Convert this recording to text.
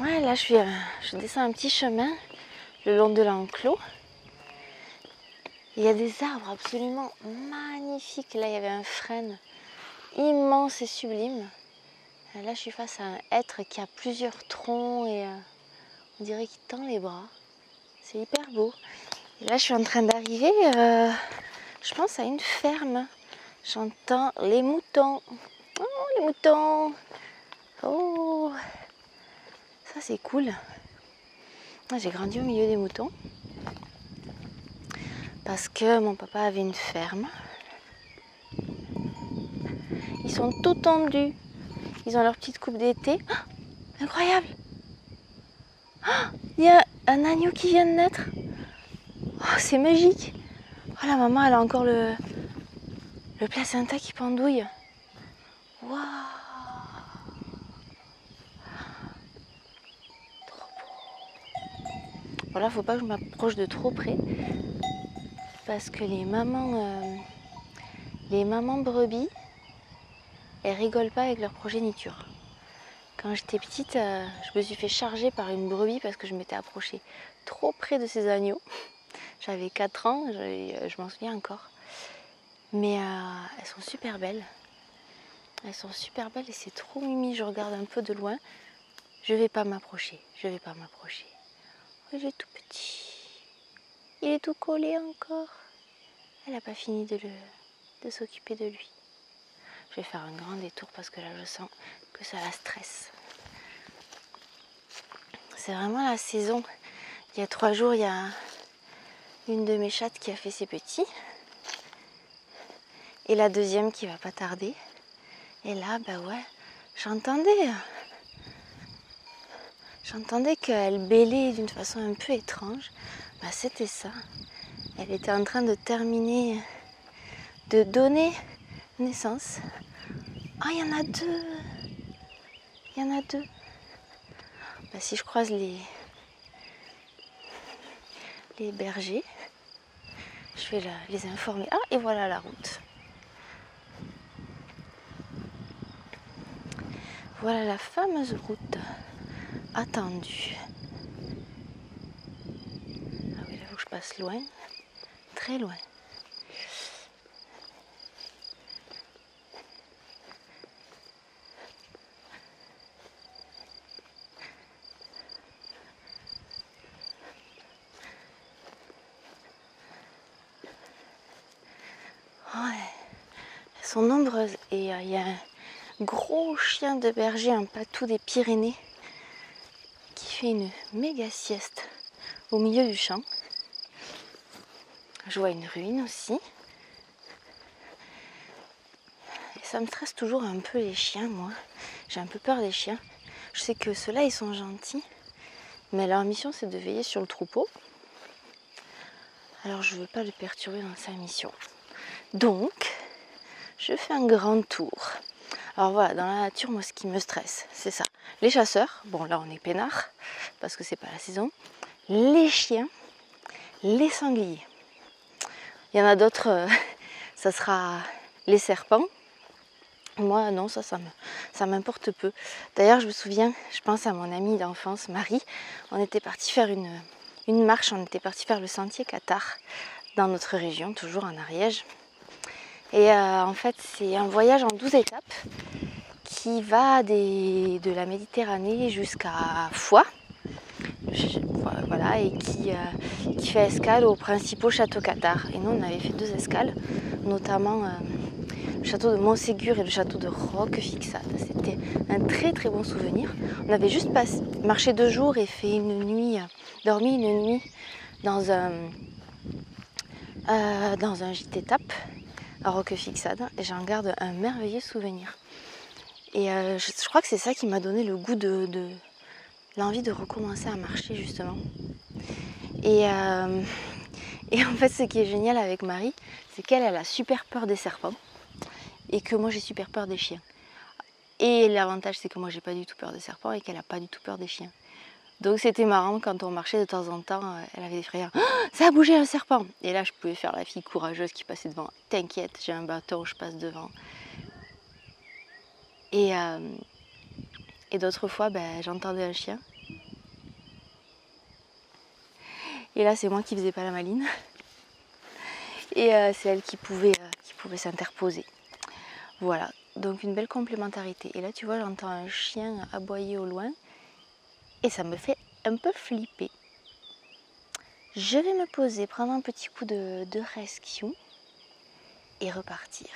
Ouais, là euh, je descends un petit chemin le long de l'enclos. Il y a des arbres absolument magnifiques. Là, il y avait un frêne immense et sublime. Là, je suis face à un être qui a plusieurs troncs et euh, on dirait qu'il tend les bras. C'est hyper beau. Là, je suis en train d'arriver, euh, je pense, à une ferme. J'entends les moutons. Oh, les moutons Ça, c'est cool. Ah, j'ai grandi au milieu des moutons parce que mon papa avait une ferme. Ils sont tout tendus. Ils ont leur petite coupe d'été. Ah, incroyable ah, Il y a un agneau qui vient de naître. Oh, c'est magique. Oh, la maman, elle a encore le, le placenta qui pendouille. Waouh Trop beau. Voilà, faut pas que je m'approche de trop près parce que les mamans, euh, les mamans brebis, elles rigolent pas avec leur progéniture. Quand j'étais petite, euh, je me suis fait charger par une brebis parce que je m'étais approchée trop près de ces agneaux. J'avais 4 ans, je, m'en souviens encore. Mais euh, elles sont super belles. Elles sont super belles et c'est trop mimi. Je regarde un peu de loin. Je vais pas m'approcher. Je vais pas m'approcher. Il est tout petit. Il est tout collé encore. Elle n'a pas fini de, de s'occuper de lui. Je vais faire un grand détour parce que là je sens que ça la stresse. C'est vraiment la saison. Il y a trois jours, il y a une de mes chattes qui a fait ses petits. Et la deuxième qui va pas tarder. Et là, bah ouais, j'entendais. J'entendais qu'elle bêlait d'une façon un peu étrange. Bah c'était ça. Elle était en train de terminer de donner naissance. Ah, il y en a deux. Il y en a deux. Bah, si je croise les, les bergers, je vais les informer. Ah, et voilà la route. Voilà la fameuse route attendue. Ah oui, là, que je passe loin très loin. elles sont nombreuses et euh, il y a un gros chien de berger, un patou des Pyrénées, une méga sieste au milieu du champ. Je vois une ruine aussi. Et ça me stresse toujours un peu les chiens, moi. J'ai un peu peur des chiens. Je sais que ceux-là, ils sont gentils. Mais leur mission, c'est de veiller sur le troupeau. Alors je ne veux pas le perturber dans sa mission. Donc, je fais un grand tour. Alors voilà, dans la nature, moi, ce qui me stresse, c'est ça. Les chasseurs, bon là, on est peinard, parce que c'est pas la saison. Les chiens, les sangliers. Il y en a d'autres, euh, ça sera les serpents. Moi, non, ça, m'importe peu. D'ailleurs, je me souviens, je pense à mon amie d'enfance, Marie. On était parti faire une, une marche, on était parti faire le sentier Qatar dans notre région, toujours en Ariège. Et euh, en fait, c'est un voyage en 12 étapes qui va de la Méditerranée jusqu'à Foix voilà, et qui, euh, fait escale aux principaux châteaux Qatar. Et nous, on avait fait deux escales, notamment euh, le château de Montségur et le château de Roquefixade. C'était un très très bon souvenir. On avait juste marché deux jours et fait une nuit, euh, dormi une nuit dans un, dans un gîte étape à Roquefixade. Et j'en garde un merveilleux souvenir. Et je, crois que c'est ça qui m'a donné le goût de l'envie de recommencer à marcher justement. Et, euh, et en fait, ce qui est génial avec Marie, c'est qu'elle elle a super peur des serpents et que moi j'ai super peur des chiens. Et l'avantage, c'est que moi j'ai pas du tout peur des serpents et qu'elle a pas du tout peur des chiens. Donc c'était marrant quand on marchait de temps en temps, euh, elle avait des frères. Oh, ça a bougé un serpent Et là je pouvais faire la fille courageuse qui passait devant. T'inquiète, j'ai un bâton, je passe devant. Et, euh, et d'autres fois, ben, j'entendais un chien. Et là, c'est moi qui faisais pas la maline. Et euh, c'est elle qui pouvait, euh, qui pouvait s'interposer. Voilà, donc une belle complémentarité. Et là, tu vois, j'entends un chien aboyer au loin. Et ça me fait un peu flipper. Je vais me poser, prendre un petit coup de, de rescue et repartir.